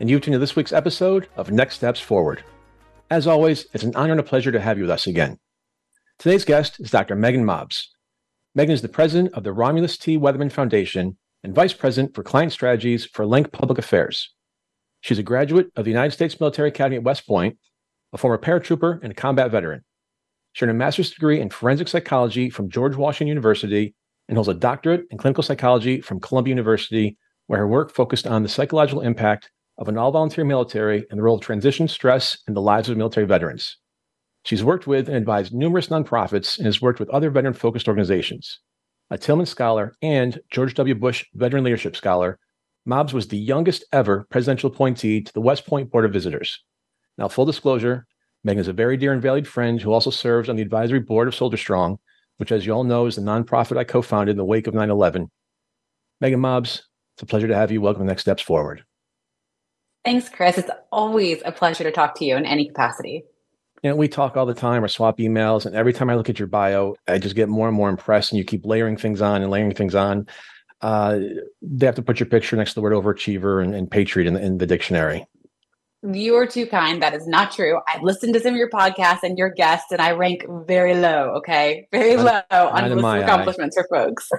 and you've tuned to this week's episode of Next Steps Forward. As always, it's an honor and a pleasure to have you with us again. Today's guest is Dr. Meaghan Mobbs. Meaghan is the president of the Romulus T. Weatherman Foundation and vice president for client strategies for Link Public Affairs. She's a graduate of the United States Military Academy at West Point, a former paratrooper and a combat veteran. She earned a master's degree in forensic psychology from George Washington University and holds a doctorate in clinical psychology from Columbia University, where her work focused on the psychological impact of an all volunteer military and the role of transition stress in the lives of military veterans. She's worked with and advised numerous nonprofits and has worked with other veteran focused organizations. A Tillman Scholar and George W. Bush Veteran Leadership Scholar, Mobbs was the youngest ever presidential appointee to the West Point Board of Visitors. Now, full disclosure, Meaghan is a very dear and valued friend who also serves on the advisory board of SoldierStrong, which, as you all know, is the nonprofit I co founded in the wake of 9 11. Meaghan Mobbs, it's a pleasure to have you. Welcome to Next Steps Forward. Thanks, Chris. It's always a pleasure to talk to you in any capacity. You know, we talk all the time or swap emails, and every time I look at your bio, I just get more and more impressed, and you keep layering things on and layering things on. Uh, they have to put your picture next to the word overachiever and, and patriot in the, in the dictionary. You are too kind. That is not true. I've listened to some of your podcasts and your guests, and I rank very low. Okay, very low on list of accomplishments eye. for folks.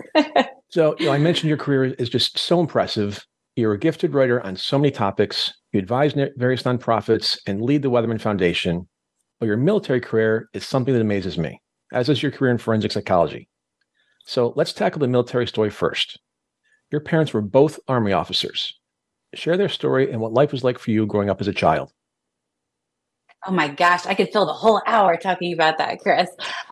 so, you know, I mentioned your career is just so impressive. You're a gifted writer on so many topics. You advise various nonprofits and lead the Weatherman Foundation. But your military career is something that amazes me, as is your career in forensic psychology. So let's tackle the military story first. Your parents were both Army officers. Share their story and what life was like for you growing up as a child. Oh my gosh, I could fill the whole hour talking about that, Chris.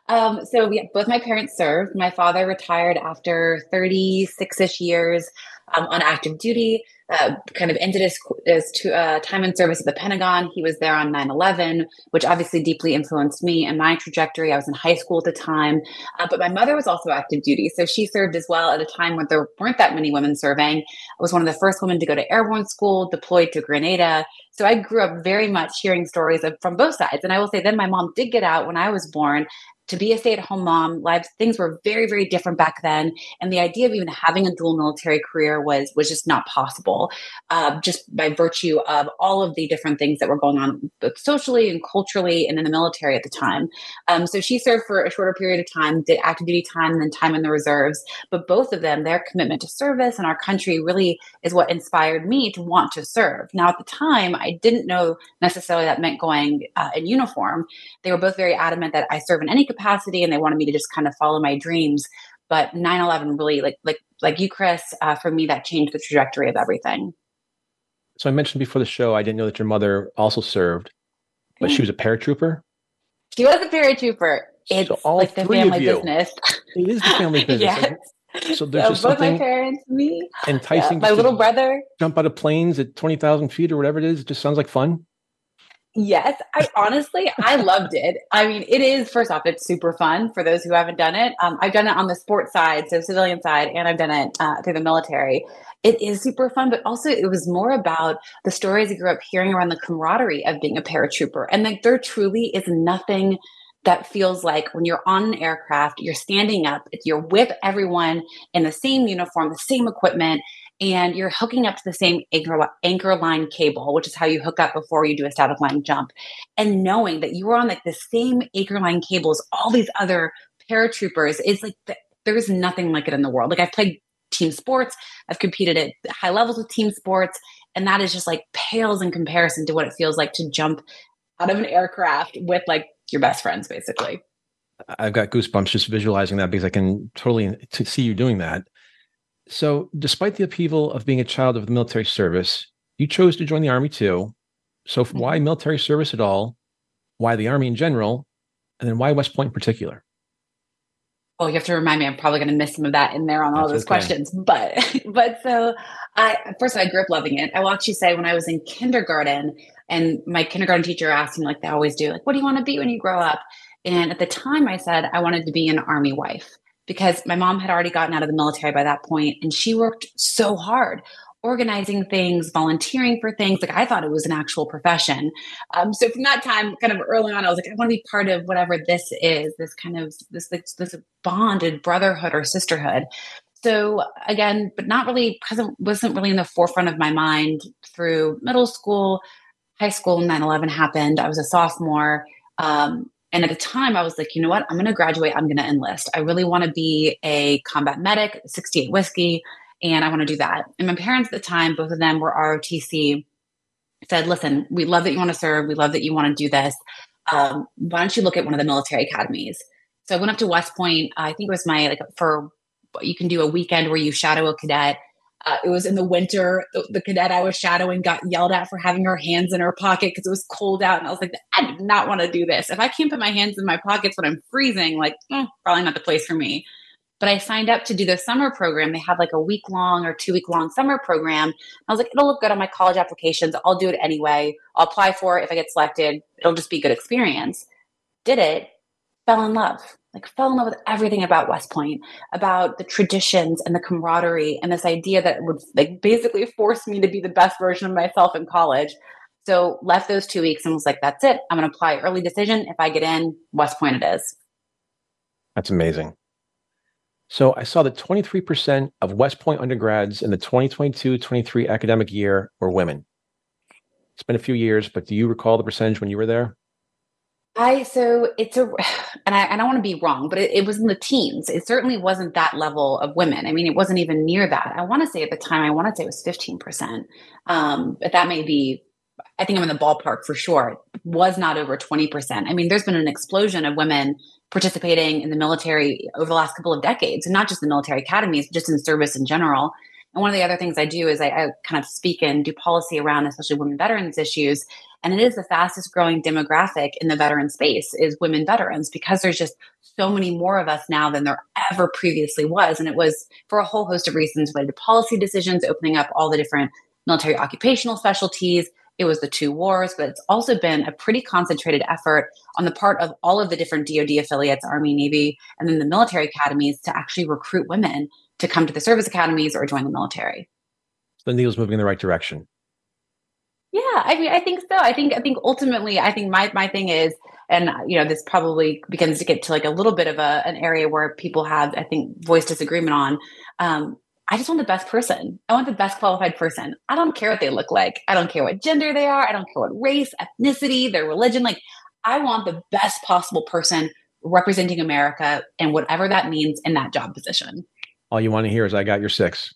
Um, so, we, both my parents served. My father retired after 36 ish years um, on active duty uh, kind of ended his, his uh, time in service at the Pentagon. He was there on 9 11, which obviously deeply influenced me and my trajectory. I was in high school at the time, uh, but my mother was also active duty. So she served as well at a time when there weren't that many women serving. I was one of the first women to go to airborne school, deployed to Grenada. So I grew up very much hearing stories of, from both sides. And I will say, then my mom did get out when I was born to be a stay-at-home mom lives things were very very different back then. And the idea of even having a dual military career was was just not possible uh, just by virtue of all of the different things that were going on both socially and culturally and in the military at the time. Um, so she served for a shorter period of time did active duty time and then time in the reserves. But both of them their commitment to service and our country really is what inspired me to want to serve. Now at the time i didn't know necessarily that meant going uh, in uniform. They were both very adamant that i serve in any capacity and they wanted me to just kind of follow my dreams. But 9-11 really like like like you chris uh, for me that changed the trajectory of everything. So i mentioned before the show i didn't know that your mother also served but she was a paratrooper? She was a paratrooper. It's so all like the family business. It is the family business. Yes. so there's so just both something my parents me. Enticing yeah, my little brother. jump out of planes at 20000 feet or whatever it is. It just sounds like fun Yes, I honestly I loved it. I mean, it is first off, it's super fun for those who haven't done it. Um, I've done it on the sports side, so civilian side, and I've done it uh, through the military. It is super fun, but also it was more about the stories I grew up hearing around the camaraderie of being a paratrooper, and like there truly is nothing that feels like when you're on an aircraft, you're standing up, you're with everyone in the same uniform, the same equipment, and you're hooking up to the same anchor, anchor line cable, which is how you hook up before you do a static line jump. And knowing that you are on like the same anchor line cable as all these other paratroopers is like the, there is nothing like it in the world. Like I've played team sports, I've competed at high levels with team sports, and that is just like pales in comparison to what it feels like to jump out of an aircraft with like your best friends, basically. I've got goosebumps just visualizing that because I can totally to see you doing that. So, despite the upheaval of being a child of the military service, you chose to join the army too. So, mm-hmm. why military service at all? Why the army in general? And then why West Point in particular? Oh, you have to remind me. I'm probably going to miss some of that in there on all those okay. questions. But, but so I first I grew up loving it. I will actually say when I was in kindergarten, and my kindergarten teacher asked me, like they always do, like, "What do you want to be when you grow up?" And at the time, I said I wanted to be an army wife because my mom had already gotten out of the military by that point, and she worked so hard organizing things, volunteering for things. Like I thought it was an actual profession. Um, so from that time, kind of early on, I was like, I want to be part of whatever this is. This kind of this this, this bonded brotherhood or sisterhood. So again, but not really wasn't wasn't really in the forefront of my mind through middle school, high school. 9-11 happened. I was a sophomore. Um, and at the time, I was like, you know what? I'm going to graduate. I'm going to enlist. I really want to be a combat medic, 68 whiskey and I want to do that. And my parents at the time, both of them were ROTC, said, listen, we love that you want to serve. We love that you want to do this. Um, why don't you look at one of the military academies? So I went up to West Point. I think it was my, like, for you can do a weekend where you shadow a cadet. Uh, it was in the winter. The, the, cadet I was shadowing got yelled at for having her hands in her pocket because it was cold out. And I was like, I do not want to do this. If I can't put my hands in my pockets when I'm freezing, like, eh, probably not the place for me. But I signed up to do the summer program. They have like a week long or two week long summer program. I was like, it'll look good on my college applications. I'll do it anyway. I'll apply for it. If I get selected, it'll just be good experience. Did it, fell in love. Like fell in love with everything about West Point, about the traditions and the camaraderie and this idea that would like basically force me to be the best version of myself in college. So left those two weeks and was like, that's it. I'm gonna apply early decision. If I get in, West Point it is. That's amazing. So I saw that 23% of West Point undergrads in the 2022-23 academic year were women. It's been a few years, but do you recall the percentage when you were there? I so it's a and I, I don't want to be wrong, but it, it, was in the teens. It certainly wasn't that level of women. I mean, it wasn't even near that. I want to say at the time, I want to say it was fifteen percent, um, but that may be. I think I'm in the ballpark for sure. It was not over twenty percent. I mean, there's been an explosion of women participating in the military over the last couple of decades, and not just the military academies, just in service in general. And one of the other things I do is I, I, kind of speak and do policy around especially women veterans issues. And it is the fastest growing demographic in the veteran space is women veterans because there's just so many more of us now than there ever previously was. And it was for a whole host of reasons related to policy decisions, opening up all the different military occupational specialties, it was the two wars, but it's also been a pretty concentrated effort on the part of all of the different DoD affiliates, Army, Navy, and then the military academies to actually recruit women to come to the service academies or join the military. So the needle's moving in the right direction. Yeah, I mean, I think so. I think, I think ultimately, I think my my thing is, and you know, this probably begins to get to like a little bit of a an area where people have, I think, voice disagreement on. Um, I just want the best person. I want the best qualified person. I don't care what they look like. I don't care what gender they are. I don't care what race, ethnicity, their religion. Like, I want the best possible person representing America and whatever that means in that job position. All you want to hear is, I got your six.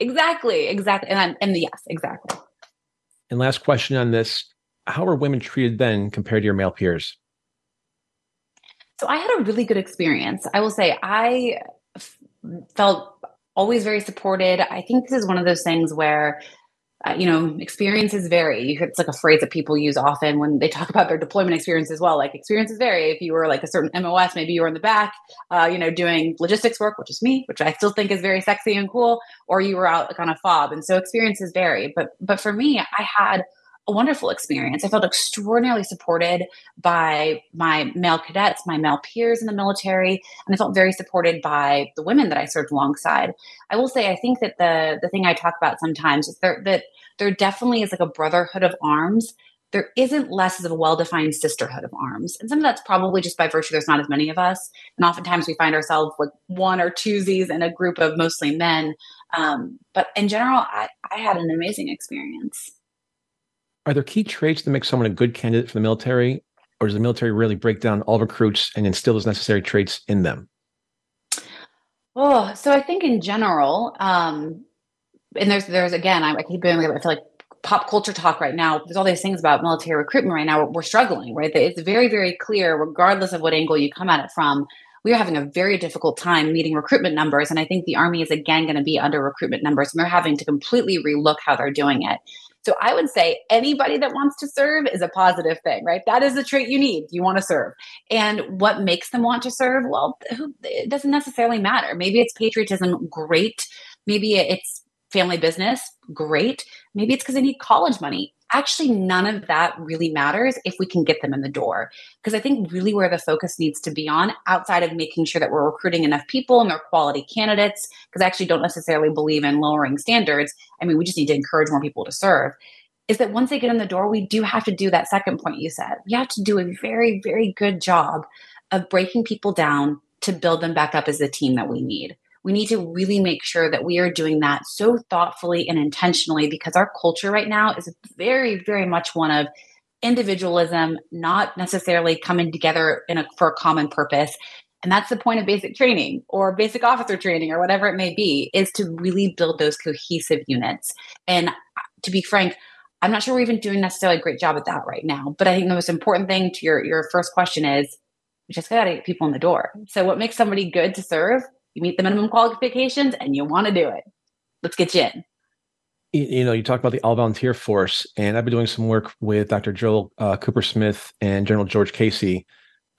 Exactly. Exactly. And, I'm, and yes, exactly. And last question on this How are women treated then compared to your male peers? So I had a really good experience. I will say I f- felt always very supported. I think this is one of those things where, uh, you know, experiences vary. It's like a phrase that people use often when they talk about their deployment experience as well. Like experiences vary. If you were like a certain MOS, maybe you were in the back, uh, you know, doing logistics work, which is me, which I still think is very sexy and cool, or you were out like on a fob. And so experiences vary. But but for me, I had a wonderful experience. I felt extraordinarily supported by my male cadets, my male peers in the military, and I felt very supported by the women that I served alongside. I will say, I think that the the thing I talk about sometimes is there, that there definitely is like a brotherhood of arms. There isn't less of a well defined sisterhood of arms, and some of that's probably just by virtue there's not as many of us, and oftentimes we find ourselves with one or twosies in a group of mostly men. Um, but in general, I, I had an amazing experience. Are there key traits that make someone a good candidate for the military, or does the military really break down all recruits and instill those necessary traits in them? Oh, so I think in general, um, and there's there's again, I, I keep doing. I feel like pop culture talk right now. There's all these things about military recruitment right now. We're, we're struggling, right? It's very very clear, regardless of what angle you come at it from. We are having a very difficult time meeting recruitment numbers, and I think the army is again going to be under recruitment numbers, and they're having to completely relook how they're doing it. So I would say anybody that wants to serve is a positive thing, right? That is the trait you need. You want to serve. And what makes them want to serve? Well, it doesn't necessarily matter. Maybe it's patriotism, great. Maybe it's family business, great. Maybe it's because they need college money. Actually, none of that really matters if we can get them in the door. Because I think really where the focus needs to be on, outside of making sure that we're recruiting enough people and they're quality candidates, because I actually don't necessarily believe in lowering standards. I mean, we just need to encourage more people to serve. Is that once they get in the door, we do have to do that second point you said. We have to do a very, very good job of breaking people down to build them back up as the team that we need we need to really make sure that we are doing that so thoughtfully and intentionally because our culture right now is very, very much one of individualism, not necessarily coming together a, for a common purpose. And that's the point of basic training or basic officer training or whatever it may be, is to really build those cohesive units. And to be frank, I'm not sure we're even doing necessarily a great job at that right now. But I think the most important thing to your, your first question is we just got to get people in the door. So, what makes somebody good to serve? You meet the minimum qualifications and you want to do it. Let's get you in. You know, you talk about the all volunteer force, and I've been doing some work with Dr. Joel uh, Kupersmith and General George Casey.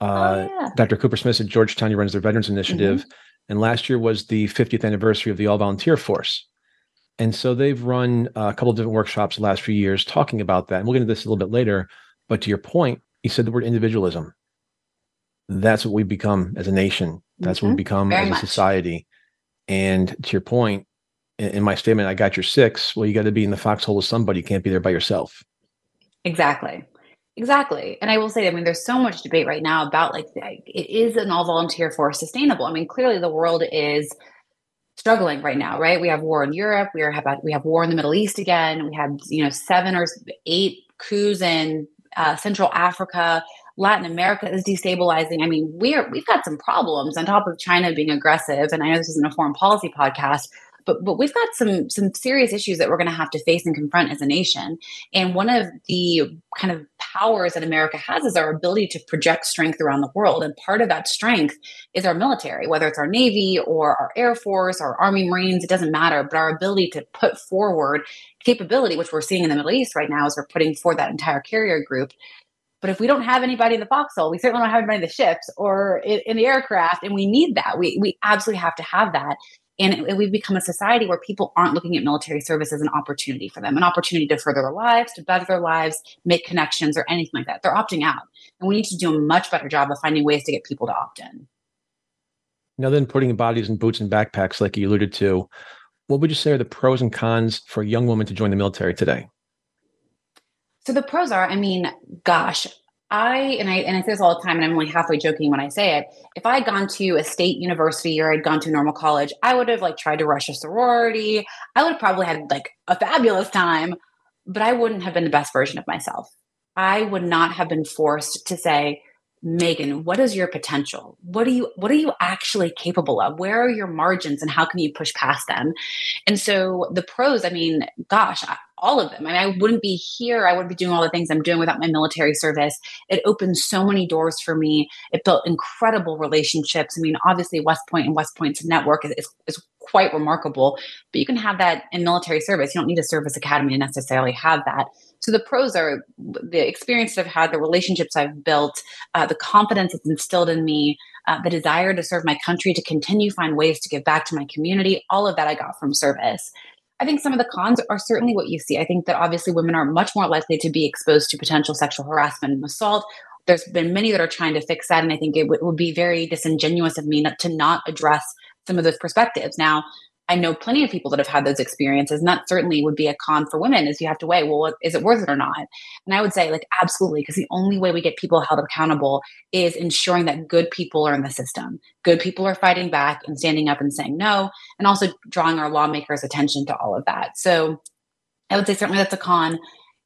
Uh, oh, yeah. Dr. Kupersmith at Georgetown, he runs their Veterans Initiative. Mm-hmm. And last year was the 50th anniversary of the all volunteer force. And so they've run a couple of different workshops the last few years talking about that. And we'll get into this a little bit later. But to your point, you said the word individualism. That's what we've become as a nation. That's mm-hmm. what we become Very as much. a society. And to your point, in, in my statement, I got your six. Well, you got to be in the foxhole with somebody. You can't be there by yourself. Exactly. Exactly. And I will say, I mean, there's so much debate right now about like, it is an all volunteer force sustainable? I mean, clearly the world is struggling right now, right? We have war in Europe. We are have we have war in the Middle East again. We have you know seven or eight coups in uh, Central Africa. Latin America is destabilizing. I mean, we're we've got some problems on top of China being aggressive. And I know this isn't a foreign policy podcast, but but we've got some some serious issues that we're going to have to face and confront as a nation. And one of the kind of powers that America has is our ability to project strength around the world. And part of that strength is our military, whether it's our Navy or our Air Force or Army Marines, it doesn't matter. But our ability to put forward capability, which we're seeing in the Middle East right now, as we're putting forward that entire carrier group but if we don't have anybody in the foxhole, we certainly don't have anybody in the ships or in, in the aircraft, and we need that. We we absolutely have to have that. And it, we've become a society where people aren't looking at military service as an opportunity for them, an opportunity to further their lives, to better their lives, make connections, or anything like that. They're opting out, and we need to do a much better job of finding ways to get people to opt in. Now, then, putting bodies in boots and backpacks, like you alluded to, what would you say are the pros and cons for a young woman to join the military today? So the pros are, I mean, gosh, I and I and I say this all the time, and I'm only halfway joking when I say it. If I had gone to a state university or I'd gone to a normal college, I would have like tried to rush a sorority. I would have probably had like a fabulous time, but I wouldn't have been the best version of myself. I would not have been forced to say, Meaghan, what is your potential? What are you what are you actually capable of? Where are your margins and how can you push past them? And so the pros, I mean, gosh, all of them. I mean, I wouldn't be here. I wouldn't be doing all the things I'm doing without my military service. It opened so many doors for me. It built incredible relationships. I mean, obviously, West Point and West Point's network is, is, is quite remarkable, but you can have that in military service. You don't need a service academy to necessarily have that. So the pros are the experience I've had, the relationships I've built, uh, the confidence that's instilled in me, uh, the desire to serve my country, to continue find ways to give back to my community. All of that I got from service. I think some of the cons are certainly what you see. I think that obviously women are much more likely to be exposed to potential sexual harassment and assault. There's been many that are trying to fix that. And I think it w- would be very disingenuous of me not, to not address some of those perspectives. Now, I know plenty of people that have had those experiences, and that certainly would be a con for women. Is you have to weigh, well, is it worth it or not? And I would say, like, absolutely, because the only way we get people held accountable is ensuring that good people are in the system. Good people are fighting back and standing up and saying no, and also drawing our lawmakers' attention to all of that. So, I would say certainly that's a con.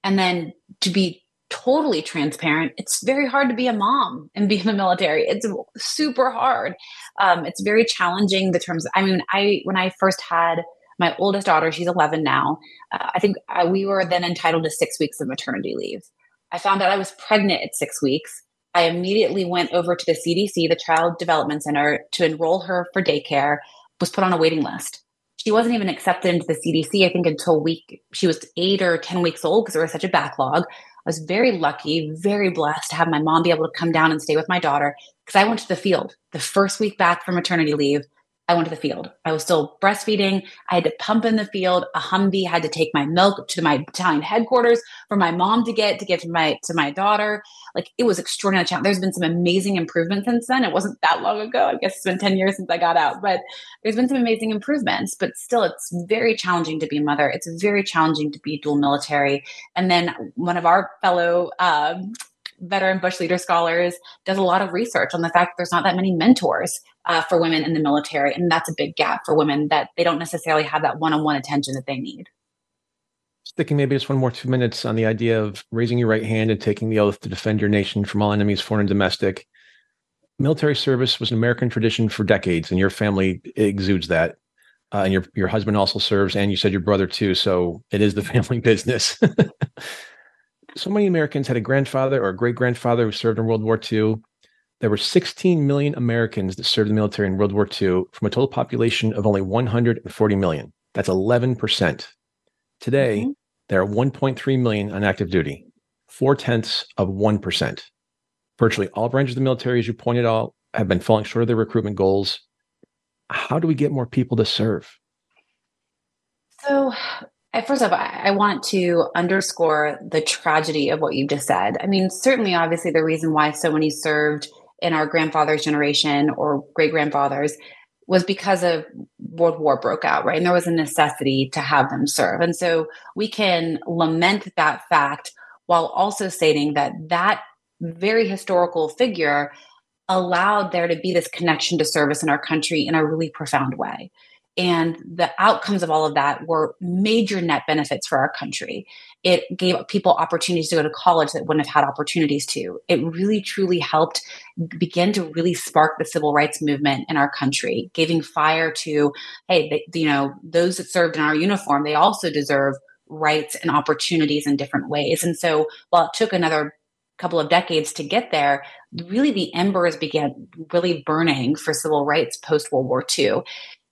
And then to be totally transparent, it's very hard to be a mom and be in the military. It's super hard. Um, it's very challenging. The terms. I mean, I when I first had my oldest daughter, she's 11 now. Uh, I think I, we were then entitled to six weeks of maternity leave. I found out I was pregnant at six weeks. I immediately went over to the CDC, the Child Development Center, to enroll her for daycare. Was put on a waiting list she wasn't even accepted into the CDC, I think, until week, she was eight or 10 weeks old because there was such a backlog. I was very lucky, very blessed to have my mom be able to come down and stay with my daughter because I went to the field the first week back from maternity leave. I went to the field. I was still breastfeeding. I had to pump in the field. A Humvee had to take my milk to my battalion headquarters for my mom to get to give to my to my daughter. Like it was extraordinary. There's been some amazing improvements since then. It wasn't that long ago. I guess it's been 10 years since I got out, but there's been some amazing improvements. But still, it's very challenging to be a mother. It's very challenging to be dual military. And then one of our fellow um, veteran Bush leader scholars does a lot of research on the fact that there's not that many mentors uh, for women in the military. And that's a big gap for women that they don't necessarily have that one on one attention that they need. Sticking maybe just one more two minutes on the idea of raising your right hand and taking the oath to defend your nation from all enemies, foreign and domestic. Military service was an American tradition for decades, and your family exudes that. Uh, and your your husband also serves, and you said your brother too. So it is the family business. so many Americans had a grandfather or a great grandfather who served in World War II. There were 16 million Americans that served in the military in World War II from a total population of only 140 million. That's 11%. Today, mm-hmm. there are 1.3 million on active duty, four tenths of 1%. Virtually all branches of the military, as you pointed out, have been falling short of their recruitment goals. How do we get more people to serve? So, First off, I want to underscore the tragedy of what you just said. I mean, certainly, obviously, the reason why so many served in our grandfather's generation or great grandfathers was because of World War broke out, right? And there was a necessity to have them serve. And so we can lament that fact while also stating that that very historical figure allowed there to be this connection to service in our country in a really profound way. And the outcomes of all of that were major net benefits for our country. It gave people opportunities to go to college that wouldn't have had opportunities to. It really, truly helped begin to really spark the civil rights movement in our country, giving fire to, hey, they, you know, those that served in our uniform, they also deserve rights and opportunities in different ways. And so while it took another couple of decades to get there, really the embers began really burning for civil rights post World War II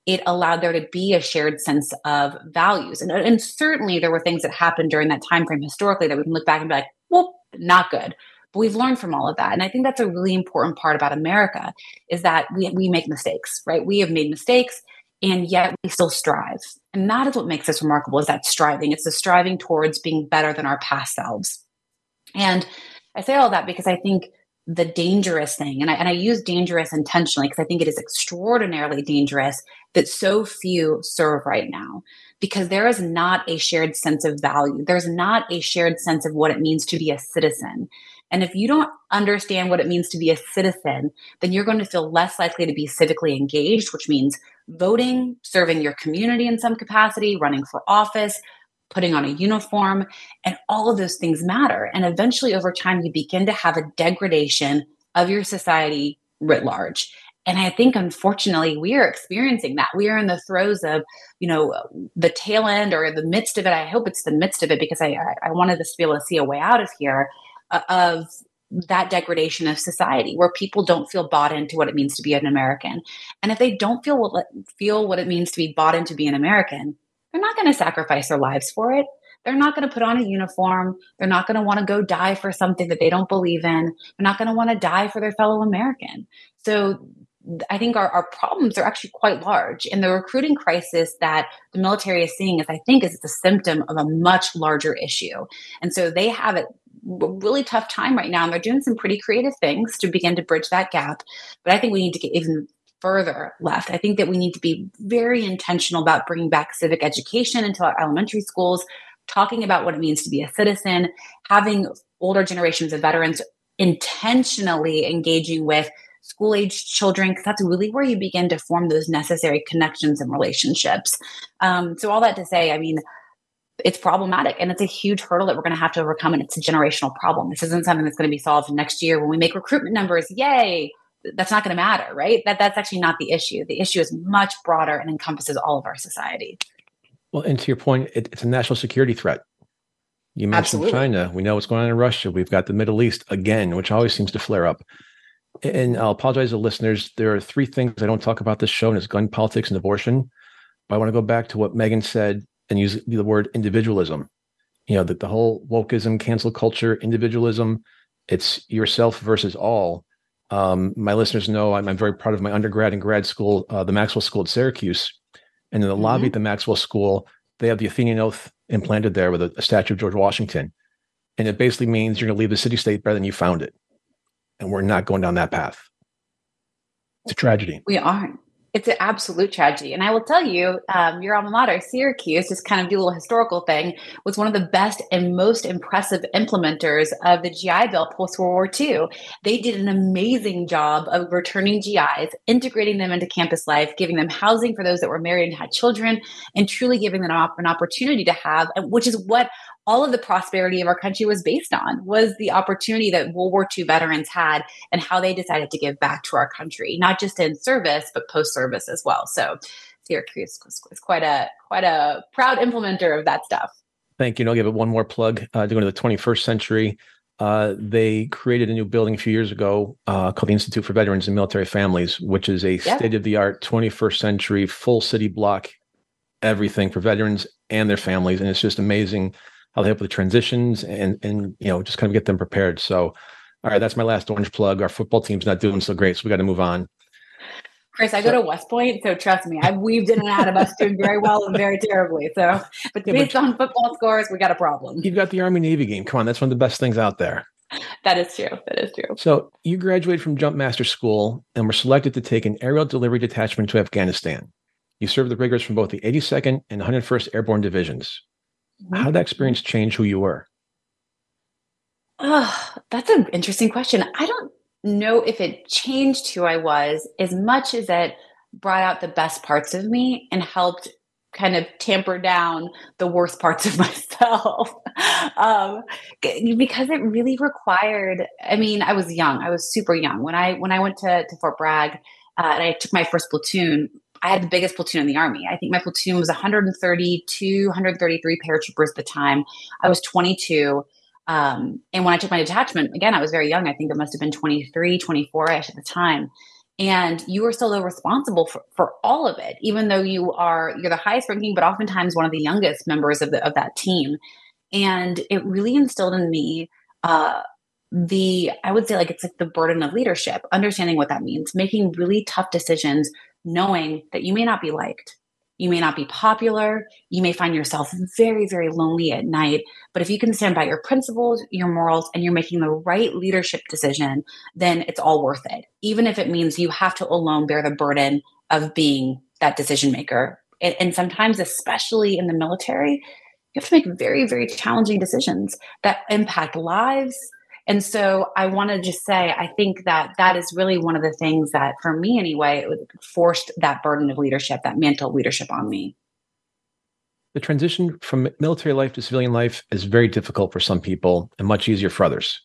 it allowed there to be a shared sense of values. And, and certainly there were things that happened during that time frame historically that we can look back and be like, well, not good. But we've learned from all of that. And I think that's a really important part about America is that we, we make mistakes, right? We have made mistakes and yet we still strive. And that is what makes us remarkable is that striving. It's the striving towards being better than our past selves. And I say all that because I think the dangerous thing, and I, and I use dangerous intentionally because I think it is extraordinarily dangerous that so few serve right now because there is not a shared sense of value. There's not a shared sense of what it means to be a citizen. And if you don't understand what it means to be a citizen, then you're going to feel less likely to be civically engaged, which means voting, serving your community in some capacity, running for office, putting on a uniform, and all of those things matter. And eventually, over time, you begin to have a degradation of your society writ large. And I think, unfortunately, we are experiencing that. We are in the throes of, you know, the tail end or the midst of it. I hope it's the midst of it because I, I wanted us to be able to see a way out of here uh, of that degradation of society where people don't feel bought into what it means to be an American. And if they don't feel what, feel what it means to be bought into being an American, they're not going to sacrifice their lives for it. They're not going to put on a uniform. They're not going to want to go die for something that they don't believe in. They're not going to want to die for their fellow American. So I think our, our problems are actually quite large. And the recruiting crisis that the military is seeing is, I think, is a symptom of a much larger issue. And so they have a really tough time right now. And they're doing some pretty creative things to begin to bridge that gap. But I think we need to get even further left. I think that we need to be very intentional about bringing back civic education into our elementary schools, talking about what it means to be a citizen, having older generations of veterans intentionally engaging with school age children because that's really where you begin to form those necessary connections and relationships. Um, so all that to say i mean it's problematic and it's a huge hurdle that we're going to have to overcome and it's a generational problem. This isn't something that's going to be solved next year when we make recruitment numbers. Yay that's not going to matter, right? That that's actually not the issue. The issue is much broader and encompasses all of our society. Well, and to your point, it, it's a national security threat. You mentioned Absolutely. China. We know what's going on in Russia. We've got the Middle East again, which always seems to flare up. And I'll apologize to listeners. There are three things I don't talk about this show, and it's gun politics and abortion. But I want to go back to what Meaghan said and use the word individualism. You know, that the whole wokeism, cancel culture, individualism, it's yourself versus all. Um, my listeners know I'm, I'm, very proud of my undergrad and grad school, uh, the Maxwell School at Syracuse. And in the mm-hmm. lobby at the Maxwell School, they have the Athenian Oath implanted there with a, a statue of George Washington. And it basically means you're going to leave the city state better than you found it. And we're not going down that path. It's a tragedy. We aren't it's an absolute tragedy. And I will tell you, um, your alma mater, Syracuse, just kind of do a little historical thing, was one of the best and most impressive implementers of the GI Bill post World War II. They did an amazing job of returning GIs, integrating them into campus life, giving them housing for those that were married and had children, and truly giving them an opportunity to have, which is what all of the prosperity of our country was based on was the opportunity that World War II veterans had and how they decided to give back to our country, not just in service but post service as well. So Syracuse is quite a quite a proud implementer of that stuff. Thank you. And I'll give it one more plug. Uh, to go to the 21st century, uh, they created a new building a few years ago uh, called the Institute for Veterans and Military Families, which is a yep. state of the art 21st century full city block, everything for veterans and their families. And it's just amazing they help with the transitions and and you know just kind of get them prepared. So, all right, that's my last orange plug. Our football team's not doing so great, so we got to move on. Chris, I go to West Point, so trust me, I've weaved in and out of us doing very well and very terribly. So, but yeah, based but on football scores, we got a problem. You've got the Army Navy game. Come on, that's one of the best things out there. That is true. That is true. So you graduated from Jump Master School and were selected to take an aerial delivery detachment to Afghanistan. You served the riggers from both the 82nd and 101st Airborne Divisions. How did that experience change who you were? Oh, that's an interesting question. I don't know if it changed who I was as much as it brought out the best parts of me and helped kind of tamper down the worst parts of myself um, because it really required i mean i was young i was super young when i when i went to, to fort bragg uh, and i took my first platoon I had the biggest platoon in the army. I think my platoon was 132, 133 paratroopers at the time. I was 22. Um, and when I took my detachment, again, I was very young. I think it must have been 23, 24 ish at the time. And you are still responsible for, for all of it, even though you are you're the highest ranking, but oftentimes one of the youngest members of the of that team. And it really instilled in me uh, the I would say like it's like the burden of leadership, understanding what that means, making really tough decisions knowing that you may not be liked. You may not be popular. You may find yourself very, very lonely at night. But if you can stand by your principles, your morals, and you're making the right leadership decision, then it's all worth it. Even if it means you have to alone bear the burden of being that decision maker. And, and sometimes, especially in the military, you have to make very, very challenging decisions that impact lives, and so I want to just say, I think that that is really one of the things that, for me anyway, it forced that burden of leadership, that mental leadership on me. The transition from military life to civilian life is very difficult for some people and much easier for others.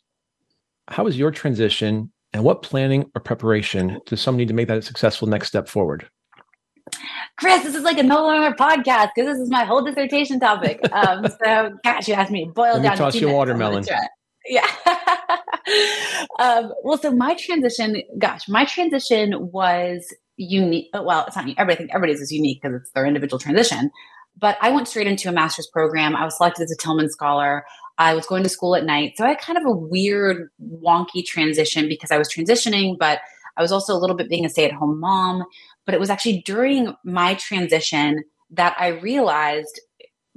How was your transition and what planning or preparation does someone need to make that a successful next step forward? Chris, this is like a no longer podcast because this is my whole dissertation topic. Um, so, gosh, you asked me to boil Let down. toss you watermelon. Yeah. um, well, so my transition, gosh, my transition was unique. Well, it's not everybody. think everybody's is unique because it's their individual transition. But I went straight into a master's program. I was selected as a Tillman Scholar. I was going to school at night. So I had kind of a weird, wonky transition because I was transitioning, but I was also a little bit being a stay at home mom. But it was actually during my transition that I realized,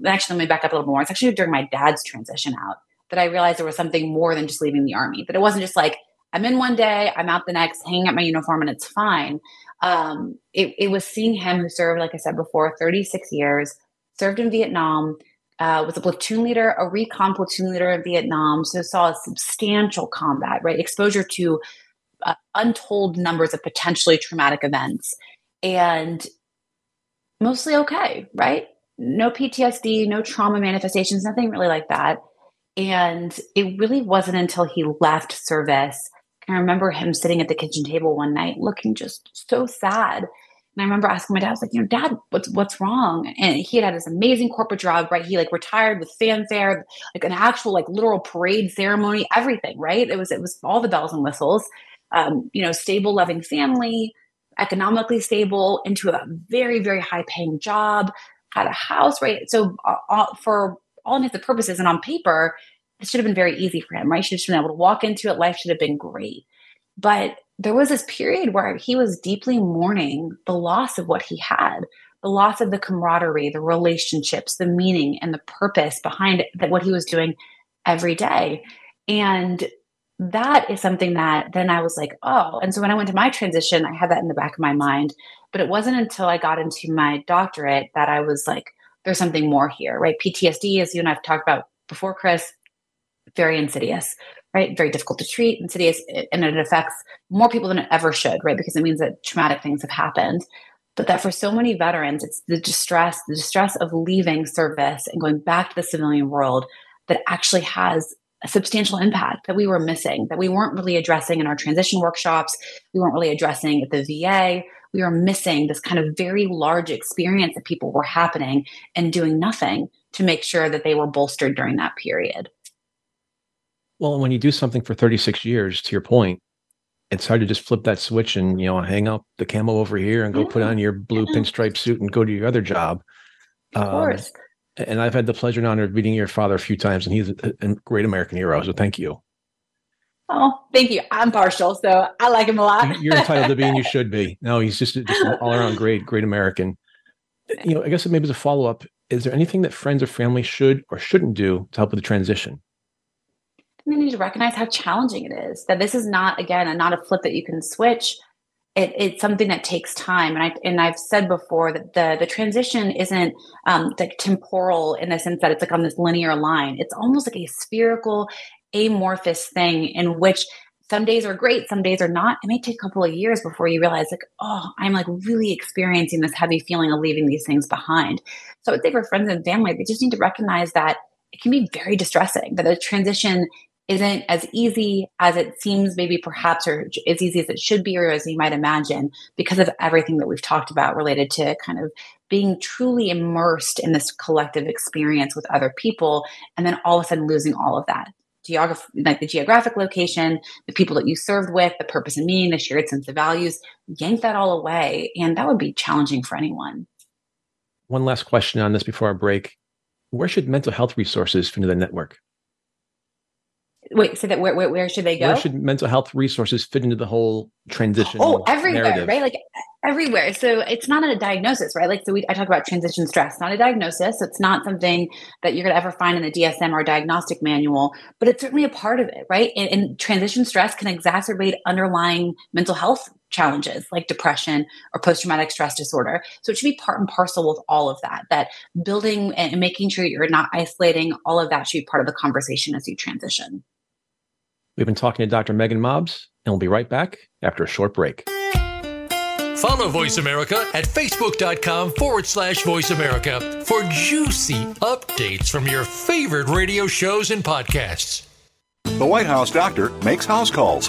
actually, let me back up a little more. It's actually during my dad's transition out that I realized there was something more than just leaving the army. That it wasn't just like I'm in one day, I'm out the next, hanging up my uniform, and it's fine. Um, it, it, was seeing him who served, like I said before, 36 years, served in Vietnam, uh, was a platoon leader, a recon platoon leader in Vietnam, so saw a substantial combat, right? Exposure to uh, untold numbers of potentially traumatic events, and mostly okay, right? No PTSD, no trauma manifestations, nothing really like that. And it really wasn't until he left service. I remember him sitting at the kitchen table one night looking just so sad. And I remember asking my dad, I was like, you know, dad, what's what's wrong? And he had had this amazing corporate job, right? He like retired with fanfare, like an actual like literal parade ceremony, everything, right? It was it was all the bells and whistles. Um, you know, stable, loving family, economically stable, into a very, very high paying job, had a house, right? So, uh, uh, for all intents and purposes, and on paper, it should have been very easy for him, right? He should have been able to walk into it. Life should have been great. But there was this period where he was deeply mourning the loss of what he had, the loss of the camaraderie, the relationships, the meaning, and the purpose behind that what he was doing every day. And that is something that then I was like, oh. And so when I went to my transition, I had that in the back of my mind. But it wasn't until I got into my doctorate that I was like, there's something more here, right? PTSD, as you and I've talked about before, Chris, very insidious, right? Very difficult to treat, insidious, and it affects more people than it ever should, right? Because it means that traumatic things have happened. But that for so many veterans, it's the distress, the distress of leaving service and going back to the civilian world that actually has a substantial impact that we were missing, that we weren't really addressing in our transition workshops. We weren't really addressing at the VA. We were missing this kind of very large experience that people were happening and doing nothing to make sure that they were bolstered during that period. Well, when you do something for 36 years, to your point, it's hard to just flip that switch and you know hang up the camo over here and go yeah. put on your blue pinstripe suit and go to your other job. Of um, course. And I've had the pleasure and honor of meeting your father a few times, and he's a, great American hero. So thank you. Oh, thank you. I'm partial, so I like him a lot. You're entitled to be, and you should be. No, he's just, just an all around great, great American. You know, I guess maybe as a follow up, is there anything that friends or family should or shouldn't do to help with the transition? we need to recognize how challenging it is. That this is not again a, not a flip that you can switch. It, it's something that takes time, and I and I've said before that the the transition isn't um, like temporal in the sense that it's like on this linear line. It's almost like a spherical, amorphous thing in which some days are great, some days are not. It may take a couple of years before you realize, like, oh, I'm like really experiencing this heavy feeling of leaving these things behind. So I would say for friends and family, they just need to recognize that it can be very distressing, that the transition isn't as easy as it seems, maybe perhaps, or as easy as it should be, or as you might imagine, because of everything that we've talked about related to kind of being truly immersed in this collective experience with other people, and then all of a sudden losing all of that. Geography, like the geographic location, the people that you served with, the purpose and meaning, the shared sense of values, yank that all away. And that would be challenging for anyone. One last question on this before our break. Where should mental health resources fit into the network? Wait, so that where, where, where should they go? Where should mental health resources fit into the whole transition? Oh, everywhere, narrative? right? Like everywhere. So it's not a diagnosis, right? Like so, we I talk about transition stress, not a diagnosis. It's not something that you're going to ever find in the DSM or diagnostic manual, but it's certainly a part of it, right? And, and transition stress can exacerbate underlying mental health challenges like depression or post traumatic stress disorder. So it should be part and parcel with all of that. That building and making sure you're not isolating, all of that should be part of the conversation as you transition. We've been talking to Dr. Meaghan Mobbs, and we'll be right back after a short break. Follow Voice America at facebook.com forward slash voice America for juicy updates from your favorite radio shows and podcasts. The White House doctor makes house calls.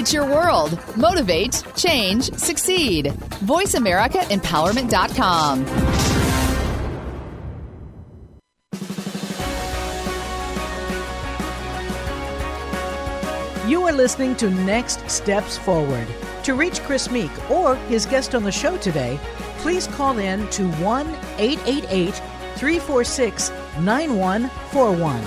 It's your world. Motivate, change, succeed. VoiceAmericaEmpowerment.com. You are listening to Next Steps Forward. To reach Chris Meek or his guest on the show today, please call in to 1 888 346 9141.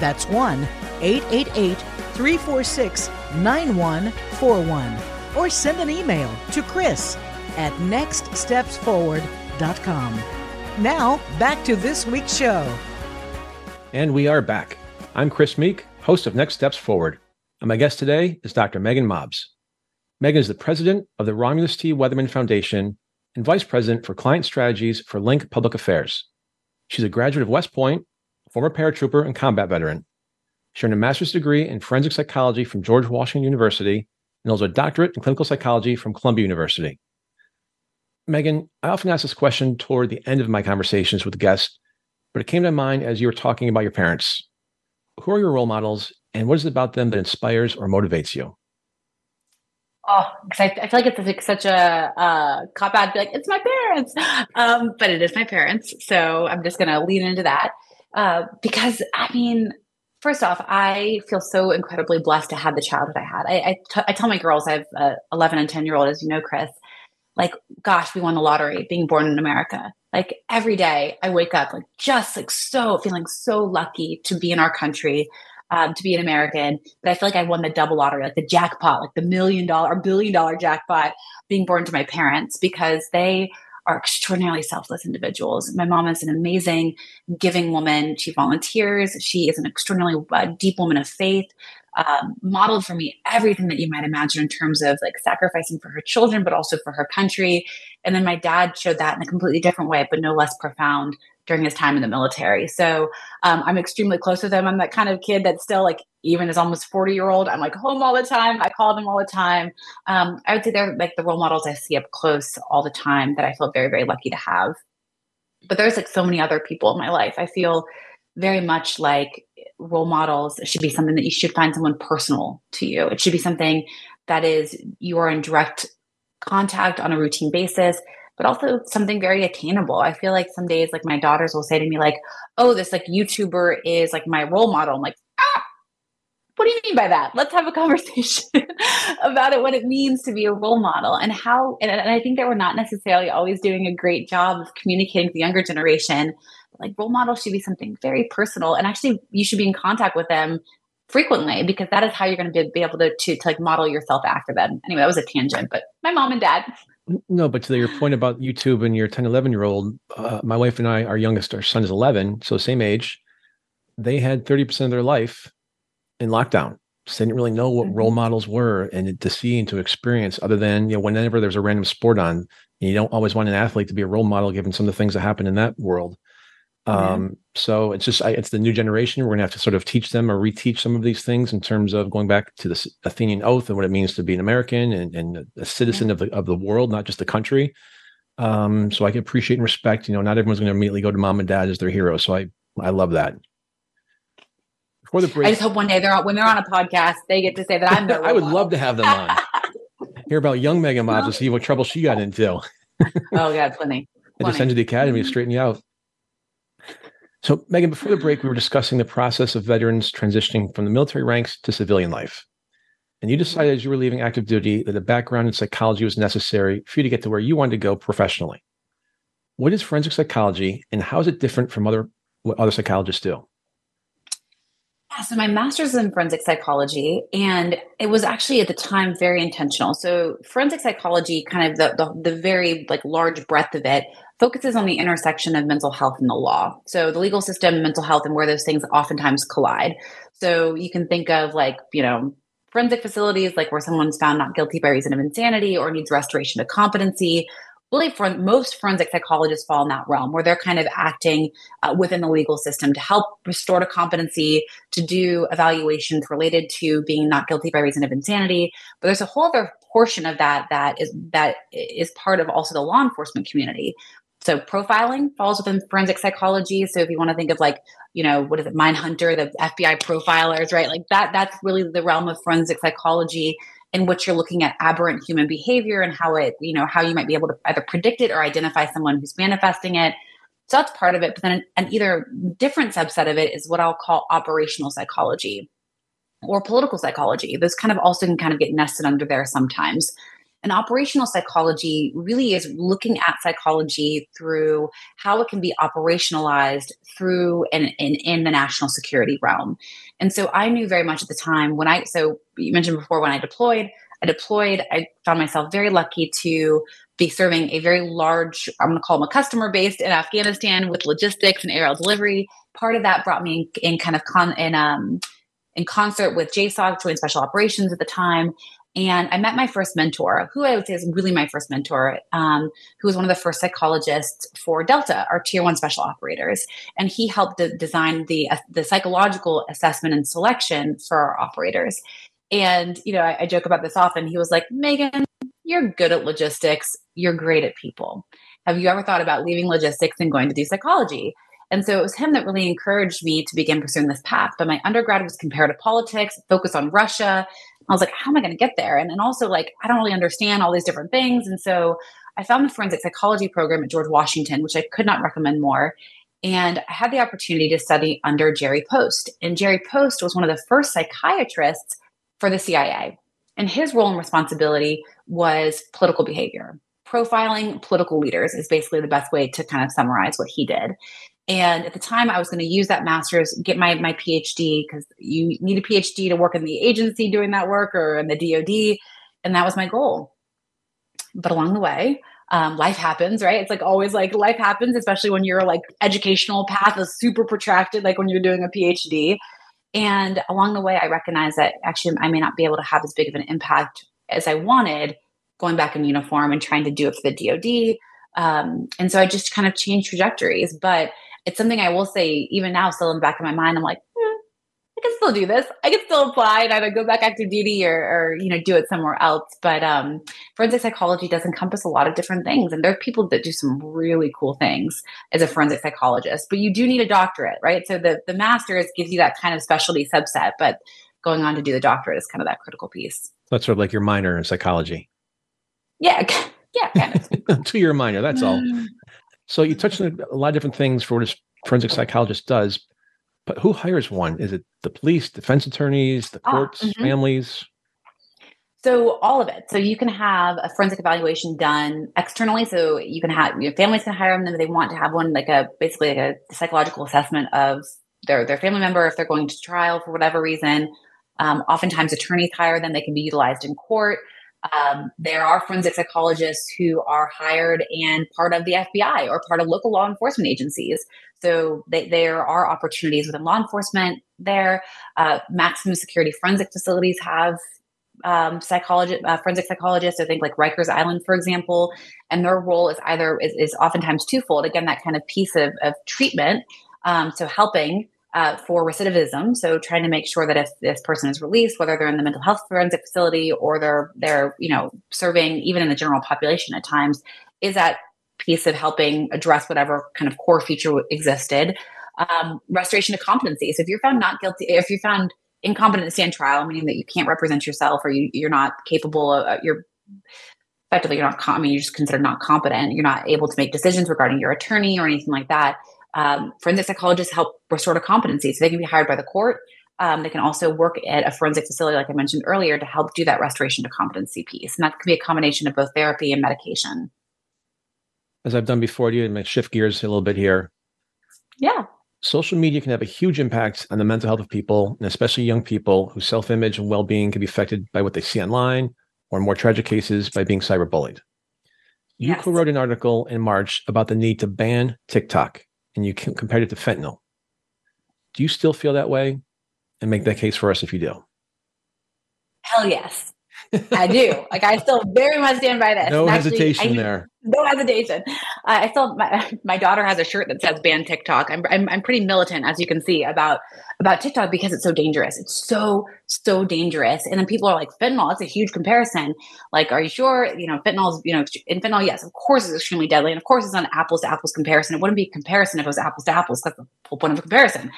That's 1 888 346 9141 or send an email to Chris at nextstepsforward.com. Now, back to this week's show. And we are back. I'm Chris Meek, host of Next Steps Forward. And my guest today is Dr. Meaghan Mobbs. Meaghan is the president of the Romulus T. Weatherman Foundation and vice president for client strategies for Link Public Affairs. She's a graduate of West Point, former paratrooper and combat veteran. She earned a master's degree in forensic psychology from George Washington University and also a doctorate in clinical psychology from Columbia University. Meaghan, I often ask this question toward the end of my conversations with guests, but it came to mind as you were talking about your parents. Who are your role models, and what is it about them that inspires or motivates you? Oh, because I, I, feel like it's like such a uh, cop out. Be like, it's my parents, um, but it is my parents. So I'm just going to lean into that uh, because I mean, first off, I feel so incredibly blessed to have the childhood I had. I, I, t- I tell my girls, I have a 11 and 10 year old, as you know, Chris, like, gosh, we won the lottery being born in America. Like every day I wake up like just like so feeling so lucky to be in our country, um, to be an American. But I feel like I won the double lottery, like the jackpot, like the million dollar or billion dollar jackpot being born to my parents because they are extraordinarily selfless individuals. My mom is an amazing giving woman. She volunteers. She is an extraordinarily uh, deep woman of faith um, modeled for me everything that you might imagine in terms of like sacrificing for her children, but also for her country. And then my dad showed that in a completely different way, but no less profound during his time in the military. So um, I'm extremely close with him. I'm that kind of kid that still like, even as almost 40 year old, I'm like home all the time. I call them all the time. Um, I would say they're like the role models I see up close all the time that I feel very, very lucky to have. But there's like so many other people in my life. I feel very much like role models should be something that you should find someone personal to you. It should be something that is you are in direct contact on a routine basis, but also something very attainable. I feel like some days, like my daughters will say to me, like, "Oh, this like YouTuber is like my role model." I'm like, ah, what do you mean by that? Let's have a conversation about it, what it means to be a role model, and how. And, and I think that we're not necessarily always doing a great job of communicating to the younger generation like role models should be something very personal and actually you should be in contact with them frequently because that is how you're going to be, be able to, to, to like model yourself after them anyway that was a tangent but my mom and dad no but to your point about youtube and your 10 11 year old uh, my wife and i our youngest our son is 11 so same age they had 30% of their life in lockdown. So they didn't really know what mm-hmm. role models were and to see and to experience other than you know whenever there's a random sport on you don't always want an athlete to be a role model given some of the things that happen in that world. Um, so it's just I, it's the new generation. We're going to have to sort of teach them or reteach some of these things in terms of going back to the Athenian oath and what it means to be an American and, and a citizen of the of the world, not just the country. Um, so I can appreciate and respect. You know, not everyone's going to immediately go to mom and dad as their hero. So I I love that. Before the break, I just hope one day they're on, when they're on a podcast, they get to say that I'm. I would model. love to have them on. Hear about young Meaghan Mobbs and see what trouble she got into. oh God, plenty. And just send to the academy to straighten you out. So, Meaghan, before the break, we were discussing the process of veterans transitioning from the military ranks to civilian life. And you decided as you were leaving active duty that a background in psychology was necessary for you to get to where you wanted to go professionally. What is forensic psychology and how is it different from other what other psychologists do? Yeah, so my master's in forensic psychology, and it was actually at the time very intentional. So forensic psychology, kind of the, the, the very like large breadth of it, focuses on the intersection of mental health and the law. So the legal system, mental health, and where those things oftentimes collide. So you can think of like, you know, forensic facilities, like where someone's found not guilty by reason of insanity or needs restoration of competency. Really, for most forensic psychologists fall in that realm where they're kind of acting uh, within the legal system to help restore to competency, to do evaluations related to being not guilty by reason of insanity. But there's a whole other portion of that that is that is part of also the law enforcement community so profiling falls within forensic psychology. So if you want to think of like, you know, what is it, Mindhunter, the FBI profilers, right? Like that, that's really the realm of forensic psychology in which you're looking at aberrant human behavior and how it, you know, how you might be able to either predict it or identify someone who's manifesting it. So that's part of it. But then an either different subset of it is what I'll call operational psychology or political psychology. Those kind of also can kind of get nested under there sometimes. And operational psychology really is looking at psychology through how it can be operationalized through and in, the national security realm. And so I knew very much at the time when I, so you mentioned before when I deployed, I deployed. I found myself very lucky to be serving a very large, I'm going to call them a customer based in Afghanistan with logistics and aerial delivery. Part of that brought me in, in kind of con, in, um, in concert with JSOC, Joint Special Operations at the time. And I met my first mentor, who I would say is really my first mentor, um, who was one of the first psychologists for Delta, our Tier One Special Operators, and he helped de- design the uh, the psychological assessment and selection for our operators. And you know, I, I joke about this often. He was like, "Meaghan, you're good at logistics. You're great at people. Have you ever thought about leaving logistics and going to do psychology?" And so it was him that really encouraged me to begin pursuing this path. But my undergrad was comparative politics, focus on Russia, I was like, how am I going to get there? And, and also, like, I don't really understand all these different things. And so I found the forensic psychology program at George Washington, which I could not recommend more. And I had the opportunity to study under Jerry Post. And Jerry Post was one of the first psychiatrists for the CIA. And his role and responsibility was political behavior. Profiling political leaders is basically the best way to kind of summarize what he did. And at the time, I was going to use that master's, get my, my PhD, because you need a PhD to work in the agency doing that work or in the DoD. And that was my goal. But along the way, um, life happens, right? It's like always like life happens, especially when your like educational path is super protracted, like when you're doing a PhD. And along the way, I recognize that actually I may not be able to have as big of an impact as I wanted going back in uniform and trying to do it for the DoD. Um, and so I just kind of changed trajectories. But it's something I will say, even now, still in the back of my mind, I'm like, hmm, I can still do this. I can still apply and either go back active duty or, or, you know, do it somewhere else. But um, forensic psychology does encompass a lot of different things. And there are people that do some really cool things as a forensic psychologist, but you do need a doctorate, right? So the, the master's gives you that kind of specialty subset, but going on to do the doctorate is kind of that critical piece. That's sort of like your minor in psychology. Yeah. Yeah, kind of. Two year minor, that's all. So you touched on a lot of different things for what a forensic psychologist does, but who hires one? Is it the police, defense attorneys, the ah, courts, mm-hmm. families? So all of it. So you can have a forensic evaluation done externally. So you can have your families can hire them if they want to have one, like a basically like a psychological assessment of their their family member if they're going to trial for whatever reason. Um, oftentimes attorneys hire them; they can be utilized in court. Um, there are forensic psychologists who are hired and part of the FBI or part of local law enforcement agencies. So they, there are opportunities within law enforcement there. Uh, maximum security forensic facilities have um, psychologist, uh, forensic psychologists. I think like Rikers Island, for example, and their role is either is, is oftentimes twofold. Again, that kind of piece of, of treatment, um, so helping uh, for recidivism. So trying to make sure that if this person is released, whether they're in the mental health forensic facility or they're they're you know serving even in the general population at times, is that piece of helping address whatever kind of core feature existed. Um, restoration of competency. So if you're found not guilty, if you're found incompetent to stand trial, meaning that you can't represent yourself or you, you're not capable of, uh, you're effectively you're not. I mean, you're just considered not competent. You're not able to make decisions regarding your attorney or anything like that um, forensic psychologists help restore to competency. So they can be hired by the court. Um, they can also work at a forensic facility, like I mentioned earlier, to help do that restoration to competency piece. And that can be a combination of both therapy and medication. As I've done before, you and shift gears a little bit here. Yeah. Social media can have a huge impact on the mental health of people, and especially young people whose self image and well being can be affected by what they see online, or in more tragic cases, by being cyberbullied. You yes. co wrote an article in March about the need to ban TikTok and you compared it to fentanyl. Do you still feel that way? And make that case for us if you do. Hell yes. I do. Like I still very much stand by this. No actually, hesitation I, there. No hesitation. Uh, I still my, my daughter has a shirt that says "ban TikTok." I'm, I'm I'm pretty militant, as you can see, about about TikTok because it's so dangerous. It's so so dangerous. And then people are like, "Fentanyl." It's a huge comparison. Like, are you sure? You know, fentanyl's you know, in fentanyl, yes, of course, it's extremely deadly, and of course, it's an apples to apples comparison. It wouldn't be a comparison if it was apples to apples. That's the whole point of a comparison.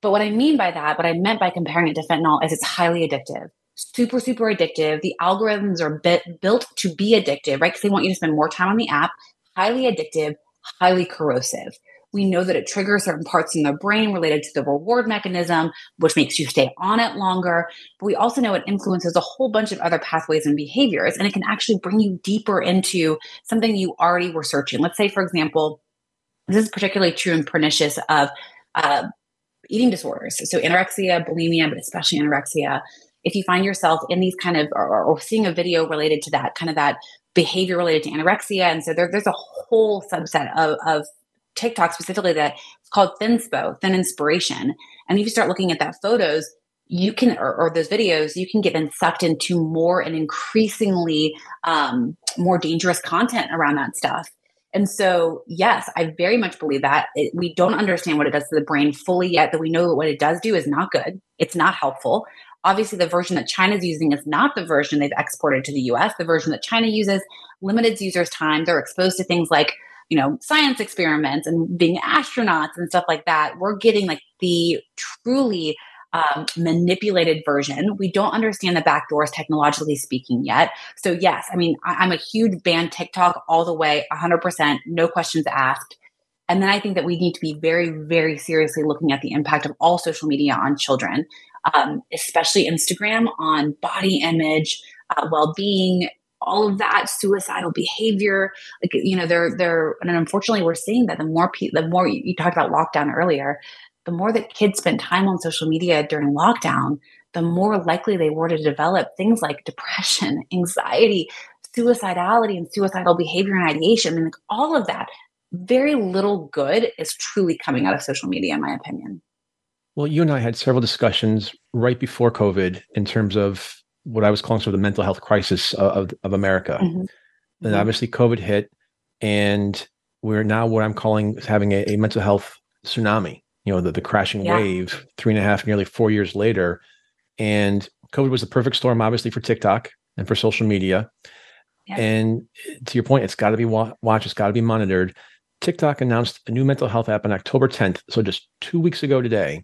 But what I mean by that, what I meant by comparing it to fentanyl, is it's highly addictive super, super addictive. The algorithms are bit, built to be addictive, right? Because they want you to spend more time on the app, highly addictive, highly corrosive. We know that it triggers certain parts in the brain related to the reward mechanism, which makes you stay on it longer. But we also know it influences a whole bunch of other pathways and behaviors, and it can actually bring you deeper into something you already were searching. Let's say, for example, this is particularly true and pernicious of uh, eating disorders. So anorexia, bulimia, but especially anorexia if you find yourself in these kind of or, or seeing a video related to that kind of that behavior related to anorexia and so there, there's a whole subset of, of tiktok specifically that it's called thinspo thin inspiration. And if you start looking at that photos you can or, or, those videos you can get sucked into more and increasingly um, more dangerous content around that stuff. And so yes i very much believe that. It, we don't understand what it does to the brain fully yet that we know that what it does do is not good. It's not helpful obviously the version that china's using is not the version they've exported to the us the version that china uses limits users time they're exposed to things like you know science experiments and being astronauts and stuff like that we're getting like the truly um, manipulated version. We don't understand the back doors technologically speaking yet. So, yes, I mean, I, am a huge ban TikTok all the way, 100%, no questions asked. And then I think that we need to be very, very seriously looking at the impact of all social media on children, um, especially Instagram on body image, uh, well being, all of that suicidal behavior like you know they're they're and unfortunately we're seeing that the more people the more you, you talked about lockdown earlier the more that kids spent time on social media during lockdown, the more likely they were to develop things like depression, anxiety, suicidality, and suicidal behavior and ideation. I mean, like all of that. Very little good is truly coming out of social media, in my opinion. Well, you and I had several discussions right before COVID in terms of what I was calling sort of the mental health crisis of, of America. Mm-hmm. And mm-hmm. obviously, COVID hit, and we're now what I'm calling having a, a mental health tsunami you know the, the crashing yeah. wave three and a half nearly four years later and covid was the perfect storm obviously for tiktok and for social media yeah. and to your point it's got to be wa- watched it's got to be monitored tiktok announced a new mental health app on october 10th so just two weeks ago today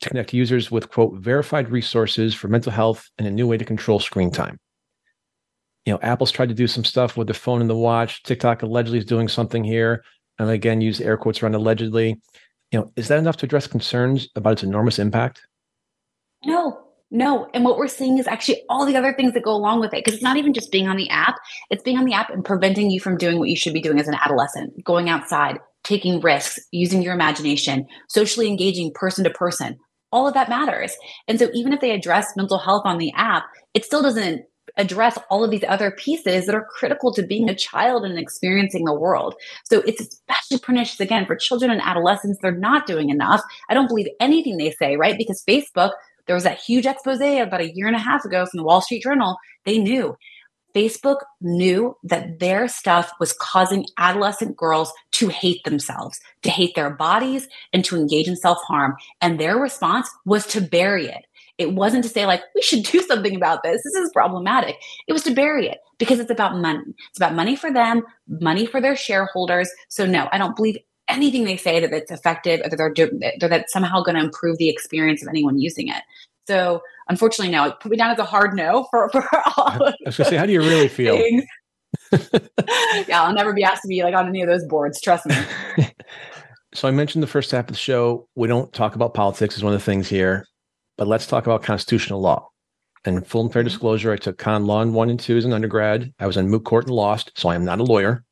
to connect users with quote verified resources for mental health and a new way to control screen time. You know apple's tried to do some stuff with the phone and the watch. Tiktok allegedly is doing something here. And again use air quotes around allegedly. You know, is that enough to address concerns about its enormous impact? No, no. And what we're seeing is actually all the other things that go along with it. Because it's not even just being on the app, it's being on the app and preventing you from doing what you should be doing as an adolescent, going outside, taking risks, using your imagination, socially engaging person to person. All of that matters. And so even if they address mental health on the app, it still doesn't address all of these other pieces that are critical to being a child and experiencing the world. So it's especially pernicious again for children and adolescents. They're not doing enough. I don't believe anything they say, right? Because Facebook, there was that huge expose about a year and a half ago from the Wall Street Journal. They knew. Facebook knew that their stuff was causing adolescent girls to hate themselves, to hate their bodies, and to engage in self harm. And their response was to bury it. It wasn't to say, like, we should do something about this. This is problematic. It was to bury it because it's about money. It's about money for them, money for their shareholders. So, no, I don't believe anything they say that it's effective or that they're, that that's somehow going to improve the experience of anyone using it. So, unfortunately, no, it put me down as a hard no for, for all. I was going to say, how do you really feel? yeah, I'll never be asked to be like on any of those boards. Trust me. so I mentioned the first half of the show. We don't talk about politics is one of the things here. But let's talk about constitutional law. And full and fair mm-hmm. disclosure, I took con law in one and two as an undergrad. I was in moot court and lost, so I am not a lawyer.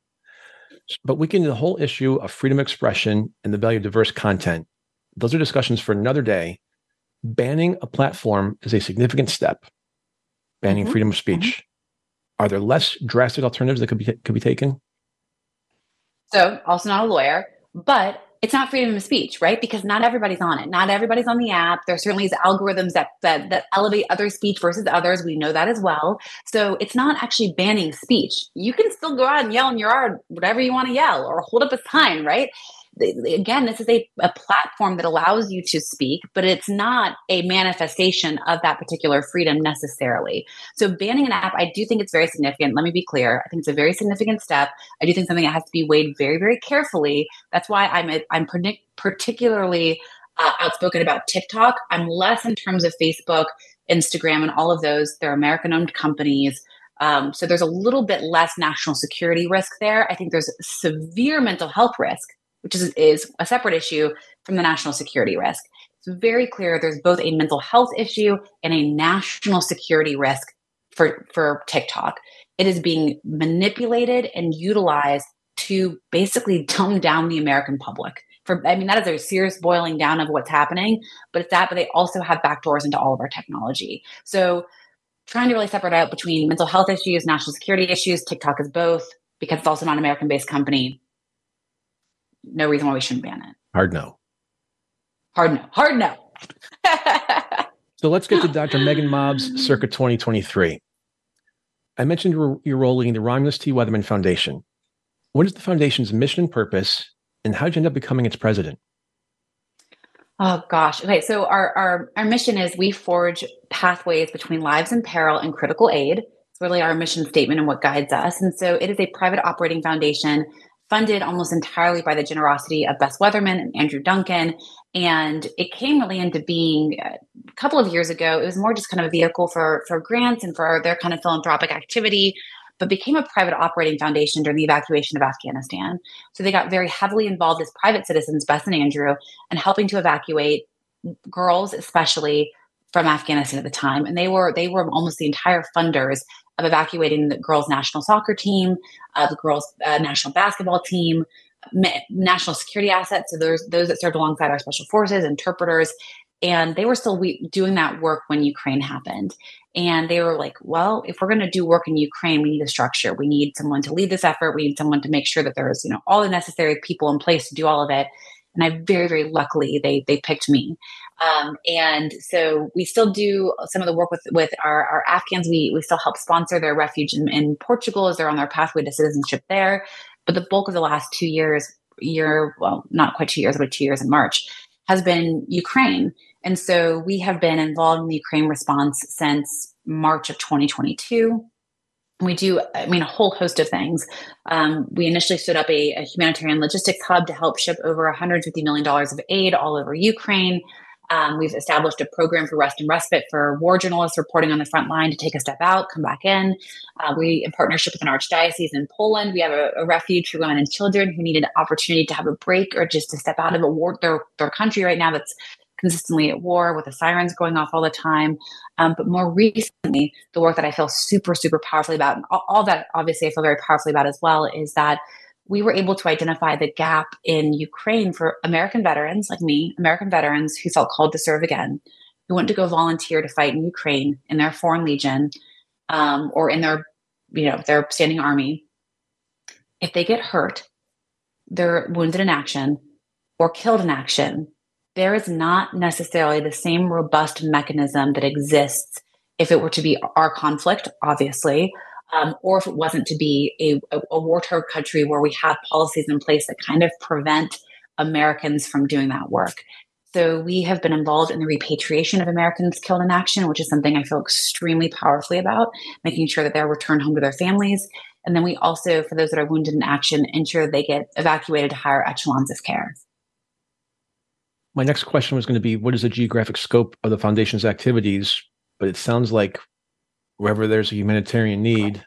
But we into the whole issue of freedom of expression and the value of diverse content. Those are discussions for another day. Banning a platform is a significant step. Banning mm-hmm. freedom of speech. Mm-hmm. Are there less drastic alternatives that could be could be taken? So, also not a lawyer, but it's not freedom of speech, right? Because not everybody's on it. Not everybody's on the app. There certainly is algorithms that, that that elevate other speech versus others. We know that as well. So it's not actually banning speech. You can still go out and yell in your yard, whatever you want to yell, or hold up a sign, right? Again, this is a, a platform that allows you to speak, but it's not a manifestation of that particular freedom necessarily. So, banning an app, I do think it's very significant. Let me be clear. I think it's a very significant step. I do think something that has to be weighed very, very carefully. That's why I'm I'm particularly uh, outspoken about TikTok. I'm less in terms of Facebook, Instagram, and all of those. They're American owned companies. Um, so there's a little bit less national security risk there. I think there's severe mental health risk which is, is a separate issue from the national security risk. It's very clear there's both a mental health issue and a national security risk for, for TikTok. It is being manipulated and utilized to basically dumb down the American public. For I mean, that is a serious boiling down of what's happening, but it's that, but they also have backdoors into all of our technology. So trying to really separate out between mental health issues, national security issues, TikTok is both because it's also not an American based company. No reason why we shouldn't ban it. Hard no. Hard no. Hard no. so let's get to Dr. Meaghan Mobbs circa 2023. I mentioned your role leading the Romulus T. Weatherman Foundation. What is the foundation's mission and purpose, and how did you end up becoming its president? Oh gosh. Okay. So our, our our mission is we forge pathways between lives in peril and critical aid. It's really our mission statement and what guides us. And so it is a private operating foundation funded almost entirely by the generosity of Bess Weatherman and Andrew Duncan. And it came really into being uh, a couple of years ago. It was more just kind of a vehicle for for grants and for their kind of philanthropic activity but became a private operating foundation during the evacuation of Afghanistan. So they got very heavily involved as private citizens, Bess and Andrew, and helping to evacuate girls, especially from Afghanistan at the time. And they were they were almost the entire funders of evacuating the girls' national soccer team, uh, the girls' uh, national basketball team, national security assets. So there's those that served alongside our special forces, interpreters, and they were still we, doing that work when Ukraine happened. And they were like, well, if we're going to do work in Ukraine, we need a structure. We need someone to lead this effort. We need someone to make sure that there's, you know, all the necessary people in place to do all of it. And I very, very luckily they they picked me. Um, and so we still do some of the work with with our, our Afghans. We we still help sponsor their refuge in, in Portugal as they're on their pathway to citizenship there. But the bulk of the last two years, year well, not quite two years, but two years in March, has been Ukraine. And so we have been involved in the Ukraine response since March of 2022. We do, I mean, a whole host of things. Um, we initially stood up a, a, humanitarian logistics hub to help ship over $150 million of aid all over Ukraine. Um, we've established a program for rest and respite for war journalists reporting on the front line to take a step out, come back in. Uh, we, in partnership with an archdiocese in Poland, we have a, a, refuge for women and children who need an opportunity to have a break or just to step out of a war, their, their country right now that's consistently at war with the sirens going off all the time. Um, but more recently, the work that I feel super, super powerfully about, and all, all that obviously I feel very powerfully about as well, is that we were able to identify the gap in Ukraine for American veterans like me, American veterans who felt called to serve again, who went to go volunteer to fight in Ukraine in their foreign legion um, or in their, you know, their standing army. If they get hurt, they're wounded in action or killed in action, there is not necessarily the same robust mechanism that exists if it were to be our conflict, obviously, um, or if it wasn't to be a, a, a war torn country where we have policies in place that kind of prevent Americans from doing that work. So we have been involved in the repatriation of Americans killed in action, which is something I feel extremely powerfully about, making sure that they're returned home to their families. And then we also, for those that are wounded in action, ensure they get evacuated to higher echelons of care my next question was going to be what is the geographic scope of the foundation's activities? But it sounds like wherever there's a humanitarian need,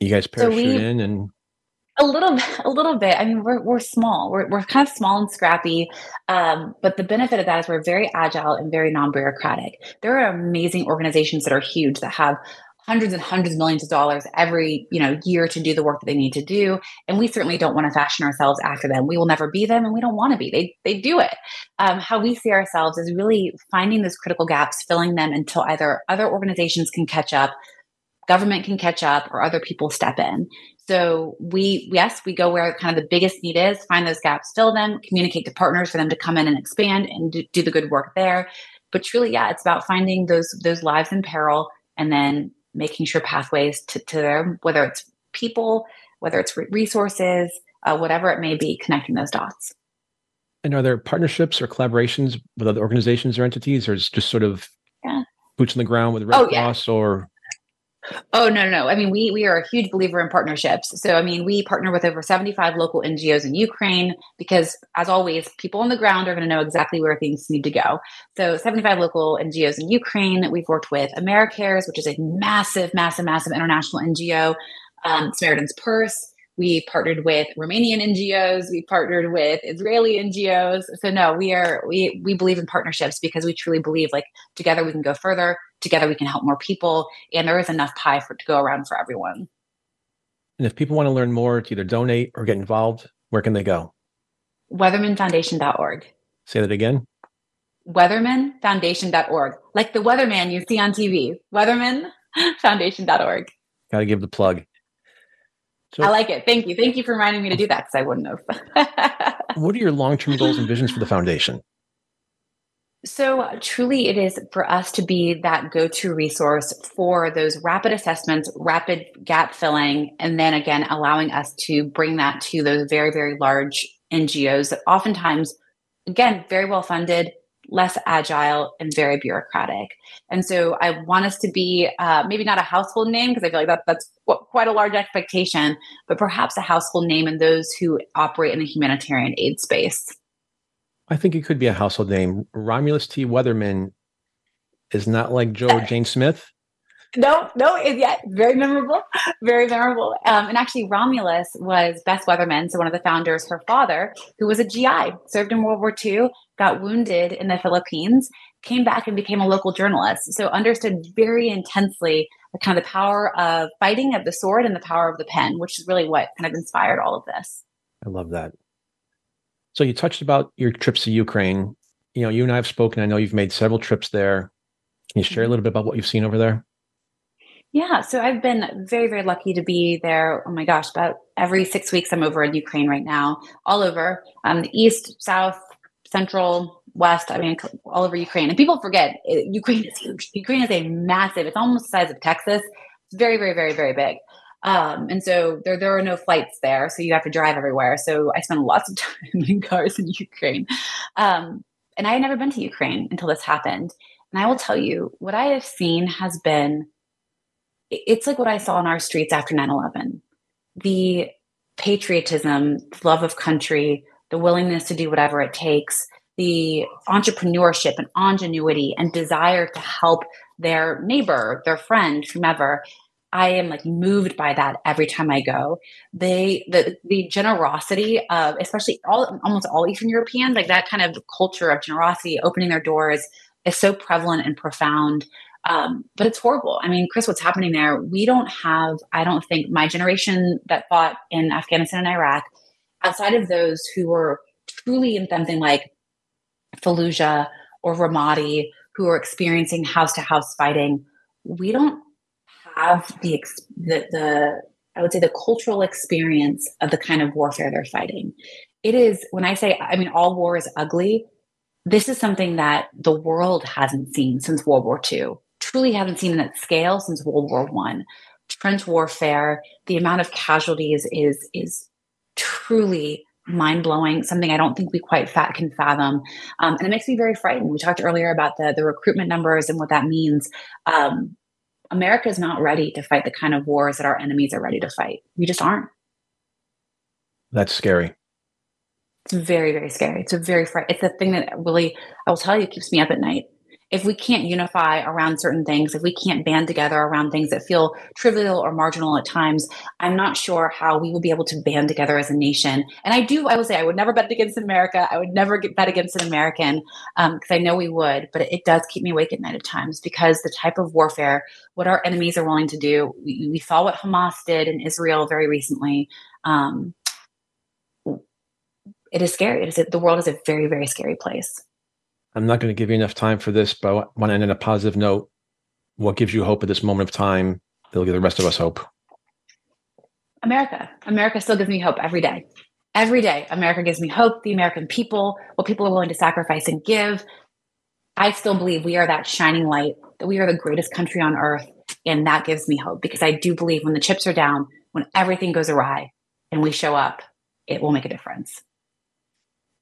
you guys parachute so we, in and a little a little bit. I mean we're, we're small. We're, we're kind of small and scrappy um, but the benefit of that is we're very agile and very non-bureaucratic. There are amazing organizations that are huge that have hundreds and hundreds of millions of dollars every you know year to do the work that they need to do. And we certainly don't want to fashion ourselves after them. We will never be them and we don't want to be. They they do it. Um, how we see ourselves is really finding those critical gaps filling them until either other organizations can catch up government can catch up or other people step in. So we yes we go where kind of the biggest need is find those gaps fill them communicate to partners for them to come in and expand and do, do the good work there. But truly yeah it's about finding those those lives in peril and then making sure pathways to, to them, whether it's people, whether it's resources, uh, whatever it may be, connecting those dots. And are there partnerships or collaborations with other organizations or entities, or is just sort of yeah. boots on the ground with Red oh, Cross yeah. or Oh no, no. I mean, we we are a huge believer in partnerships. So I mean, we partner with over 75 local NGOs in Ukraine because as always, people on the ground are going to know exactly where things need to go. So 75 local NGOs in Ukraine. We've worked with AmeriCares, which is a massive, massive, massive international NGO, um, Samaritan's Purse. We partnered with Romanian NGOs. We partnered with Israeli NGOs. So no, we are we we believe in partnerships because we truly believe like together we can go further. Together we can help more people, and there is enough pie for to go around for everyone. And if people want to learn more to either donate or get involved, where can they go? Weathermanfoundation.org. Say that again. Weathermanfoundation.org. Like the weatherman you see on TV. Weathermanfoundation.org. Got to give the plug. So, I like it. Thank you. Thank you for reminding me to do that because I wouldn't have. what are your long term goals and visions for the foundation? So, truly, it is for us to be that go to resource for those rapid assessments, rapid gap filling, and then again, allowing us to bring that to those very, very large NGOs that oftentimes, again, very well funded, less agile and very bureaucratic. And so I want us to be uh, maybe not a household name because I feel like that, that's quite a large expectation, but perhaps a household name in those who operate in the humanitarian aid space. I think it could be a household name. Romulus T. Weatherman is not like Joe Jane Smith. No, no, yeah, very memorable, very memorable. Um, and actually, Romulus was Bess Weatherman, so one of the founders. Her father, who was a GI, served in World War II, got wounded in the Philippines, came back and became a local journalist. So understood very intensely the kind of the power of fighting of the sword and the power of the pen, which is really what kind of inspired all of this. I love that. So you touched about your trips to Ukraine. You know, you and I have spoken. I know you've made several trips there. Can you share a mm-hmm. little bit about what you've seen over there? Yeah, so I've been very, very lucky to be there. Oh my gosh, about every six weeks I'm over in Ukraine right now, all over um, the east, south, central, west. I mean, all over Ukraine. And people forget it, Ukraine is huge. Ukraine is a massive. It's almost the size of Texas. It's very, very, very, very big. Um, and so there, there are no flights there, so you have to drive everywhere. So I spend lots of time in cars in Ukraine. Um, and I had never been to Ukraine until this happened. And I will tell you, what I have seen has been it's like what I saw in our streets after 9 11. The patriotism, love of country, the willingness to do whatever it takes, the entrepreneurship and ingenuity and desire to help their neighbor, their friend, whomever. I am like moved by that every time I go. They the the generosity of especially all almost all Eastern Europeans, like that kind of culture of generosity, opening their doors is so prevalent and profound. Um, but it's horrible. I mean, Chris, what's happening there? We don't have, I don't think, my generation that fought in Afghanistan and Iraq, outside of those who were truly in something like Fallujah or Ramadi, who are experiencing house to house fighting, we don't have the, the, the, I would say, the cultural experience of the kind of warfare they're fighting. It is, when I say, I mean, all war is ugly, this is something that the world hasn't seen since World War II truly haven't seen that scale since World War One. Trench warfare, the amount of casualties is is truly mind blowing. Something I don't think we quite fat can fathom, um, and it makes me very frightened. We talked earlier about the the recruitment numbers and what that means. Um, America is not ready to fight the kind of wars that our enemies are ready to fight. We just aren't. That's scary. It's very, very scary. It's a very fright. It's the thing that really, I will tell you, keeps me up at night if we can't unify around certain things, if we can't band together around things that feel trivial or marginal at times, I'm not sure how we will be able to band together as a nation. And I do, I will say, I would never bet against America. I would never bet against an American because um, I know we would, but it does keep me awake at night at times because the type of warfare, what our enemies are willing to do, we, we saw what Hamas did in Israel very recently. Um, it is scary. It is, the world is a very, very scary place. I'm not going to give you enough time for this, but I want to end on a positive note. What gives you hope at this moment of time that'll give the rest of us hope? America. America still gives me hope every day. Every day, America gives me hope. The American people, what people are willing to sacrifice and give. I still believe we are that shining light, that we are the greatest country on earth. And that gives me hope because I do believe when the chips are down, when everything goes awry and we show up, it will make a difference.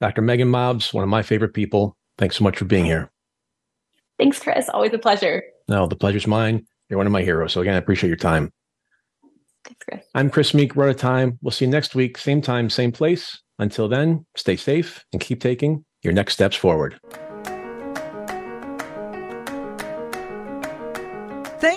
Dr. Meaghan Mobbs, one of my favorite people. Thanks so much for being here. Thanks, Chris. Always a pleasure. No, the pleasure's mine. You're one of my heroes. So again, I appreciate your time. Thanks, Chris. I'm Chris Meek. We're out of time. We'll see you next week, same time, same place. Until then, stay safe and keep taking your next steps forward.